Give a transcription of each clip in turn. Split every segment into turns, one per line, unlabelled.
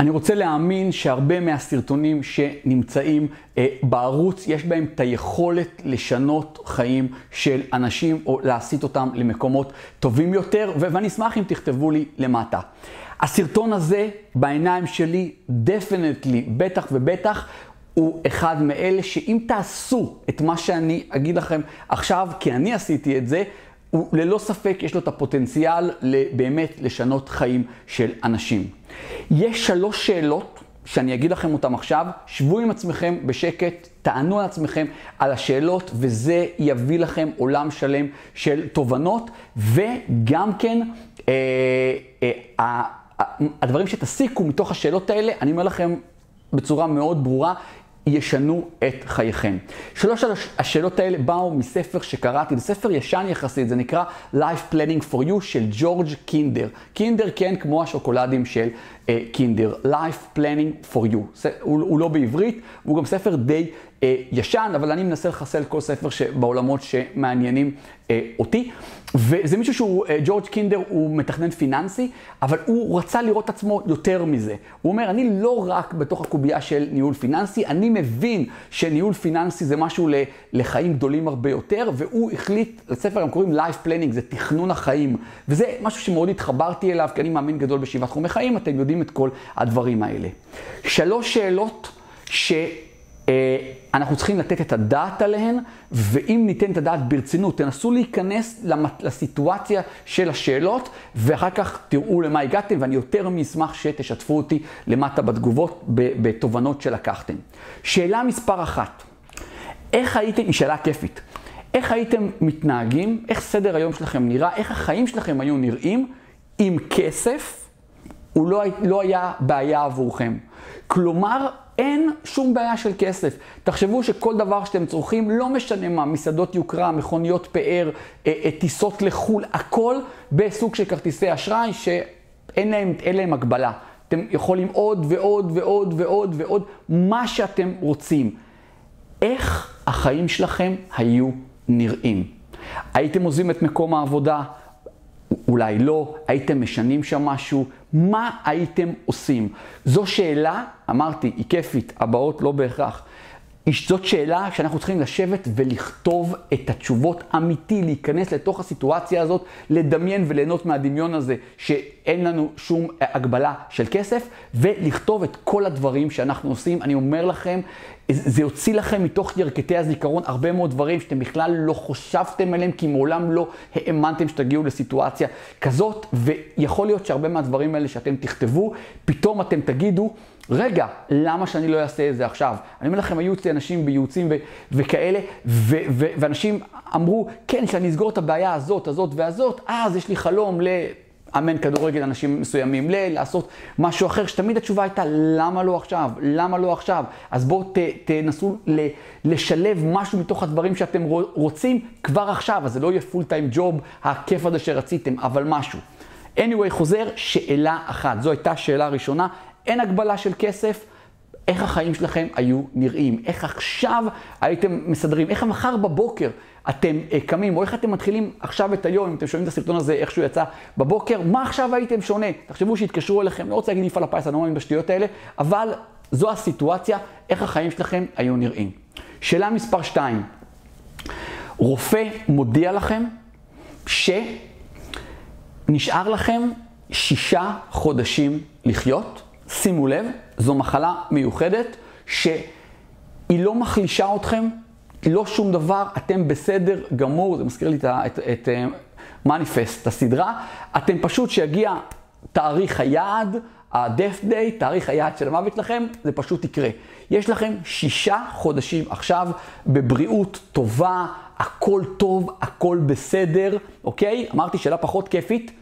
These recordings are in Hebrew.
אני רוצה להאמין שהרבה מהסרטונים שנמצאים אה, בערוץ, יש בהם את היכולת לשנות חיים של אנשים או להסיט אותם למקומות טובים יותר, ואני אשמח אם תכתבו לי למטה. הסרטון הזה, בעיניים שלי, דפנטלי, בטח ובטח, הוא אחד מאלה שאם תעשו את מה שאני אגיד לכם עכשיו, כי אני עשיתי את זה, הוא ללא ספק יש לו את הפוטנציאל באמת לשנות חיים של אנשים. יש שלוש שאלות שאני אגיד לכם אותן עכשיו, שבו עם עצמכם בשקט, תענו על עצמכם על השאלות, וזה יביא לכם עולם שלם של תובנות, וגם כן, אה, אה, הדברים שתסיקו מתוך השאלות האלה, אני אומר לכם בצורה מאוד ברורה, ישנו את חייכם. שלוש השאלות האלה באו מספר שקראתי, זה ספר ישן יחסית, זה נקרא Life Planning for You של ג'ורג' קינדר. קינדר כן כמו השוקולדים של קינדר. Life Planning for You. זה, הוא, הוא לא בעברית, הוא גם ספר די uh, ישן, אבל אני מנסה לחסל כל ספר בעולמות שמעניינים uh, אותי. וזה מישהו שהוא, אה, ג'ורג' קינדר הוא מתכנן פיננסי, אבל הוא רצה לראות עצמו יותר מזה. הוא אומר, אני לא רק בתוך הקובייה של ניהול פיננסי, אני מבין שניהול פיננסי זה משהו לחיים גדולים הרבה יותר, והוא החליט, לספר הם קוראים Life Planning, זה תכנון החיים. וזה משהו שמאוד התחברתי אליו, כי אני מאמין גדול בשבעת תחומי חיים, אתם יודעים את כל הדברים האלה. שלוש שאלות ש... אה, אנחנו צריכים לתת את הדעת עליהן, ואם ניתן את הדעת ברצינות, תנסו להיכנס לסיטואציה של השאלות, ואחר כך תראו למה הגעתם, ואני יותר מאשמח שתשתפו אותי למטה בתגובות, בתובנות שלקחתם. שאלה מספר אחת, איך הייתם, היא שאלה כיפית, איך הייתם מתנהגים, איך סדר היום שלכם נראה, איך החיים שלכם היו נראים, אם כסף הוא לא, לא היה בעיה עבורכם. כלומר, אין שום בעיה של כסף. תחשבו שכל דבר שאתם צורכים, לא משנה מה, מסעדות יוקרה, מכוניות פאר, אה, אה, טיסות לחו"ל, הכל בסוג של כרטיסי אשראי שאין להם, להם הגבלה. אתם יכולים עוד ועוד ועוד ועוד ועוד, מה שאתם רוצים. איך החיים שלכם היו נראים? הייתם עוזבים את מקום העבודה? אולי לא, הייתם משנים שם משהו, מה הייתם עושים? זו שאלה, אמרתי, היא כיפית, הבאות לא בהכרח. זאת שאלה שאנחנו צריכים לשבת ולכתוב את התשובות אמיתי, להיכנס לתוך הסיטואציה הזאת, לדמיין וליהנות מהדמיון הזה, שאין לנו שום הגבלה של כסף, ולכתוב את כל הדברים שאנחנו עושים. אני אומר לכם, זה יוציא לכם מתוך ירכתי הזיכרון הרבה מאוד דברים שאתם בכלל לא חשבתם עליהם, כי מעולם לא האמנתם שתגיעו לסיטואציה כזאת, ויכול להיות שהרבה מהדברים האלה שאתם תכתבו, פתאום אתם תגידו, רגע, למה שאני לא אעשה את זה עכשיו? אני אומר לכם, היו אצלי אנשים בייעוצים ו- וכאלה, ו- ו- ואנשים אמרו, כן, כשאני אסגור את הבעיה הזאת, הזאת והזאת, אז יש לי חלום ל... אמן כדורגל אנשים מסוימים, ל- לעשות משהו אחר, שתמיד התשובה הייתה, למה לא עכשיו? למה לא עכשיו? אז בואו ת- תנסו ל- לשלב משהו מתוך הדברים שאתם רוצים כבר עכשיו, אז זה לא יהיה פול טיים ג'וב, הכיף הזה שרציתם, אבל משהו. anyway, חוזר, שאלה אחת. זו הייתה שאלה ראשונה, אין הגבלה של כסף. איך החיים שלכם היו נראים, איך עכשיו הייתם מסדרים, איך מחר בבוקר אתם אה, קמים, או איך אתם מתחילים עכשיו את היום, אם אתם שומעים את הסרטון הזה, איך שהוא יצא בבוקר, מה עכשיו הייתם שונה? תחשבו שהתקשרו אליכם, לא רוצה להגיד מפעל הפיס, אני לא מאמין בשטויות האלה, אבל זו הסיטואציה, איך החיים שלכם היו נראים. שאלה מספר 2, רופא מודיע לכם שנשאר לכם שישה חודשים לחיות, שימו לב, זו מחלה מיוחדת שהיא לא מחלישה אתכם, לא שום דבר, אתם בסדר גמור, זה מזכיר לי את, את, את מניפסט, הסדרה, אתם פשוט שיגיע תאריך היעד, ה-death day, תאריך היעד של המוות שלכם, זה פשוט יקרה. יש לכם שישה חודשים עכשיו בבריאות טובה, הכל טוב, הכל בסדר, אוקיי? אמרתי שאלה פחות כיפית.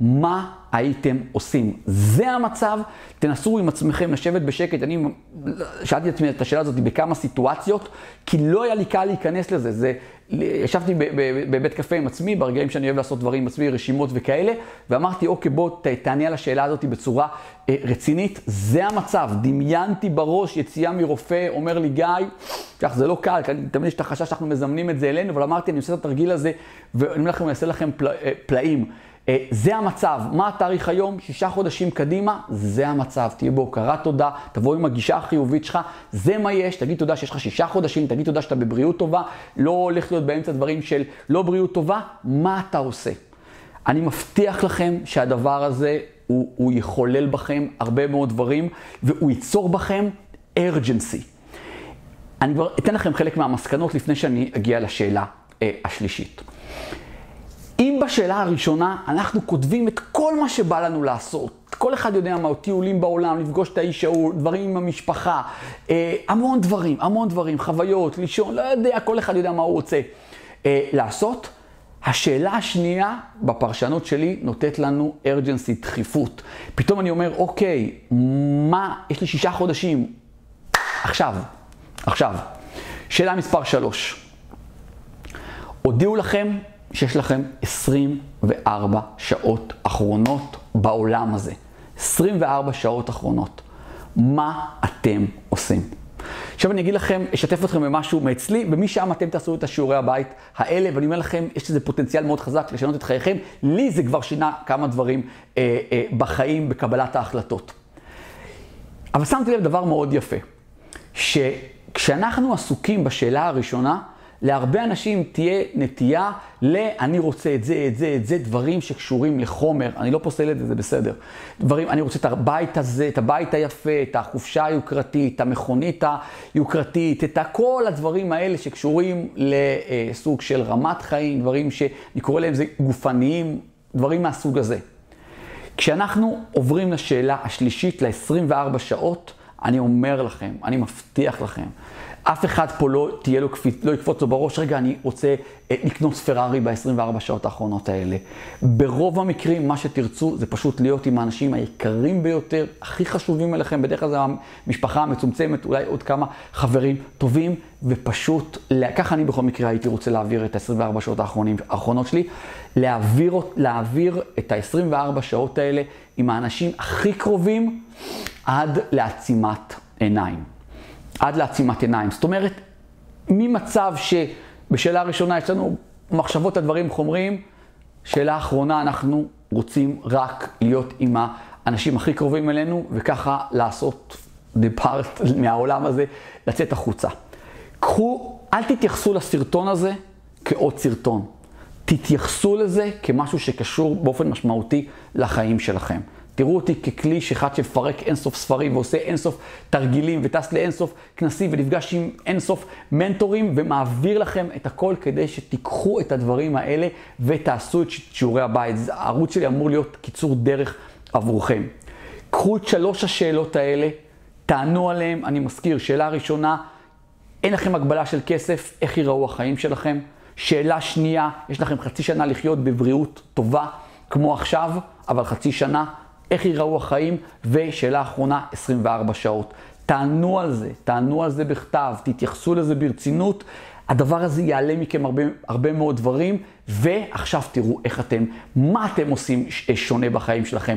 מה הייתם עושים? זה המצב, תנסו עם עצמכם לשבת בשקט. אני שאלתי את עצמי את השאלה הזאת בכמה סיטואציות, כי לא היה לי קל להיכנס לזה. זה, ישבתי בבית קפה עם עצמי, ברגעים שאני אוהב לעשות דברים עם עצמי, רשימות וכאלה, ואמרתי, אוקיי, בוא תענה על השאלה הזאת בצורה אה, רצינית. זה המצב, דמיינתי בראש יציאה מרופא, אומר לי, גיא, כך זה לא קל, כי תמיד יש את החשש שאנחנו מזמנים את זה אלינו, אבל אמרתי, אני עושה את התרגיל הזה, ואני אומר לכם, אני אעשה לכם פלא, אה, פלאים. זה המצב. מה התאריך היום? שישה חודשים קדימה, זה המצב. תהיה בהוקרת תודה, תבוא עם הגישה החיובית שלך, זה מה יש. תגיד תודה שיש לך שישה חודשים, תגיד תודה שאתה בבריאות טובה, לא הולך להיות באמצע דברים של לא בריאות טובה, מה אתה עושה? אני מבטיח לכם שהדבר הזה, הוא, הוא יחולל בכם הרבה מאוד דברים, והוא ייצור בכם urgency. אני כבר אתן לכם חלק מהמסקנות לפני שאני אגיע לשאלה אה, השלישית. אם בשאלה הראשונה אנחנו כותבים את כל מה שבא לנו לעשות, כל אחד יודע מה, טיולים בעולם, לפגוש את האיש ההוא, דברים עם המשפחה, אה, המון דברים, המון דברים, חוויות, לישון, לא יודע, כל אחד יודע מה הוא רוצה אה, לעשות. השאלה השנייה בפרשנות שלי נותנת לנו urgency, דחיפות. פתאום אני אומר, אוקיי, מה, יש לי שישה חודשים, עכשיו, עכשיו. שאלה מספר שלוש. הודיעו לכם שיש לכם 24 שעות אחרונות בעולם הזה. 24 שעות אחרונות. מה אתם עושים? עכשיו אני אגיד לכם, אשתף אתכם במשהו מאצלי, ומשם אתם תעשו את השיעורי הבית האלה, ואני אומר לכם, יש לזה פוטנציאל מאוד חזק לשנות את חייכם. לי זה כבר שינה כמה דברים אה, אה, בחיים, בקבלת ההחלטות. אבל שמתי לב דבר מאוד יפה, שכשאנחנו עסוקים בשאלה הראשונה, להרבה אנשים תהיה נטייה ל, אני רוצה את זה, את זה, את זה, דברים שקשורים לחומר, אני לא פוסל את זה, זה בסדר. דברים, אני רוצה את הבית הזה, את הבית היפה, את החופשה היוקרתית, את המכונית היוקרתית, את כל הדברים האלה שקשורים לסוג של רמת חיים, דברים שאני קורא להם זה גופניים, דברים מהסוג הזה. כשאנחנו עוברים לשאלה השלישית, ל-24 שעות, אני אומר לכם, אני מבטיח לכם, אף אחד פה לא תהיה לו, לא יקפוץ לו בראש, רגע, אני רוצה אה, לקנות פרארי ב-24 שעות האחרונות האלה. ברוב המקרים, מה שתרצו זה פשוט להיות עם האנשים היקרים ביותר, הכי חשובים אליכם, בדרך כלל זה המשפחה המצומצמת, אולי עוד כמה חברים טובים, ופשוט, ככה אני בכל מקרה הייתי רוצה להעביר את ה-24 שעות האחרונים, האחרונות שלי, להעביר, להעביר את ה-24 שעות האלה עם האנשים הכי קרובים עד לעצימת עיניים. עד לעצימת עיניים. זאת אומרת, ממצב שבשאלה הראשונה יש לנו מחשבות על דברים חומריים, שאלה אחרונה, אנחנו רוצים רק להיות עם האנשים הכי קרובים אלינו, וככה לעשות depart מהעולם הזה, לצאת החוצה. קחו, אל תתייחסו לסרטון הזה כעוד סרטון. תתייחסו לזה כמשהו שקשור באופן משמעותי לחיים שלכם. תראו אותי ככלי שאחד שמפרק אינסוף ספרים ועושה אינסוף תרגילים וטס לאינסוף כנסים ונפגש עם אינסוף מנטורים ומעביר לכם את הכל כדי שתיקחו את הדברים האלה ותעשו את שיעורי הבית. הערוץ שלי אמור להיות קיצור דרך עבורכם. קחו את שלוש השאלות האלה, תענו עליהן. אני מזכיר, שאלה ראשונה, אין לכם הגבלה של כסף, איך ייראו החיים שלכם? שאלה שנייה, יש לכם חצי שנה לחיות בבריאות טובה, כמו עכשיו, אבל חצי שנה, איך ייראו החיים, ושאלה אחרונה, 24 שעות. תענו על זה, תענו על זה בכתב, תתייחסו לזה ברצינות. הדבר הזה יעלה מכם הרבה, הרבה מאוד דברים, ועכשיו תראו איך אתם, מה אתם עושים שונה בחיים שלכם.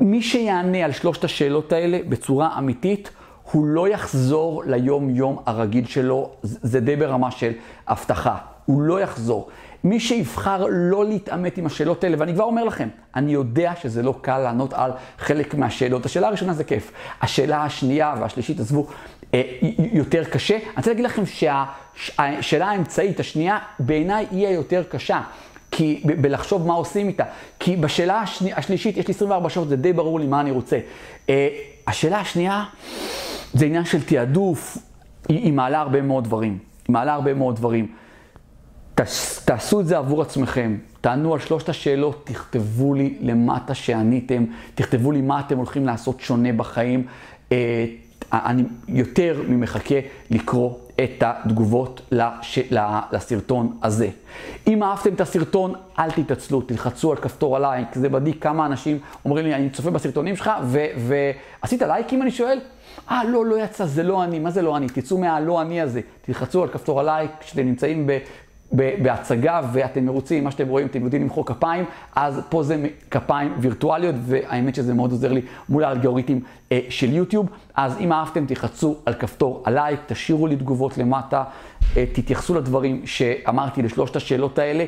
מי שיענה על שלושת השאלות האלה בצורה אמיתית, הוא לא יחזור ליום-יום הרגיל שלו, זה די ברמה של הבטחה. הוא לא יחזור. מי שיבחר לא להתעמת עם השאלות האלה, ואני כבר אומר לכם, אני יודע שזה לא קל לענות על חלק מהשאלות. השאלה הראשונה זה כיף. השאלה השנייה והשלישית, עזבו, אה, יותר קשה. אני רוצה להגיד לכם שהשאלה האמצעית, השנייה, בעיניי היא היותר קשה. כי ב- בלחשוב מה עושים איתה. כי בשאלה השני, השלישית, יש לי 24 שעות, זה די ברור לי מה אני רוצה. אה, השאלה השנייה, זה עניין של תעדוף, היא, היא מעלה הרבה מאוד דברים. היא מעלה הרבה מאוד דברים. תעשו את זה עבור עצמכם, תענו על שלושת השאלות, תכתבו לי למטה שעניתם, תכתבו לי מה אתם הולכים לעשות שונה בחיים. אה, אני יותר ממחכה לקרוא את התגובות לש... לסרטון הזה. אם אהבתם את הסרטון, אל תתעצלו, תלחצו על כפתור הלייק, זה מדאיג כמה אנשים אומרים לי, אני צופה בסרטונים שלך, ועשית ו... לייקים, אני שואל? אה, לא, לא יצא, זה לא אני. מה זה לא אני? תצאו מהלא אני הזה. תלחצו על כפתור הלייק כשאתם נמצאים בהצגה ואתם מרוצים, מה שאתם רואים, אתם יודעים למחוא כפיים, אז פה זה כפיים וירטואליות, והאמת שזה מאוד עוזר לי מול האלגוריתמים אה, של יוטיוב. אז אם אהבתם, תחצו על כפתור הלייק, תשאירו לי תגובות למטה, אה, תתייחסו לדברים שאמרתי לשלושת השאלות האלה.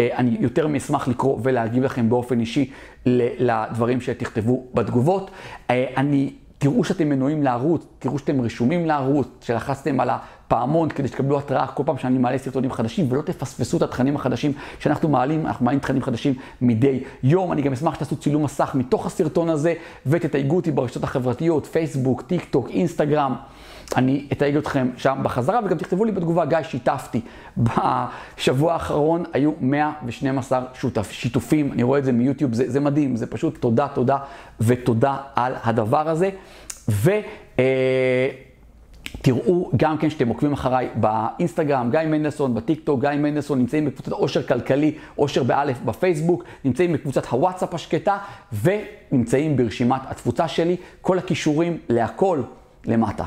אני יותר מאשמח לקרוא ולהגיב לכם באופן אישי לדברים שתכתבו בתגובות. אני... תראו שאתם מנויים לערוץ, תראו שאתם רשומים לערוץ, שלחצתם על הפעמון כדי שתקבלו התראה כל פעם שאני מעלה סרטונים חדשים, ולא תפספסו את התכנים החדשים שאנחנו מעלים, אנחנו מעלים תכנים חדשים מדי יום. אני גם אשמח שתעשו צילום מסך מתוך הסרטון הזה, ותתייגו אותי ברשתות החברתיות, פייסבוק, טיק טוק, אינסטגרם. אני אתייג אתכם שם בחזרה, וגם תכתבו לי בתגובה, גיא, שיתפתי. בשבוע האחרון היו 112 שותפ, שיתופים, אני רואה את זה מיוטיוב, זה, זה מדהים, זה פשוט תודה, תודה ותודה על הדבר הזה. ו... אה, תראו גם כן שאתם עוקבים אחריי באינסטגרם, גיא מנדלסון, בטיק טוק, גיא מנדלסון, נמצאים בקבוצת עושר כלכלי, עושר באלף בפייסבוק, נמצאים בקבוצת הוואטסאפ השקטה, ונמצאים ברשימת התפוצה שלי. כל הכישורים להכל למטה.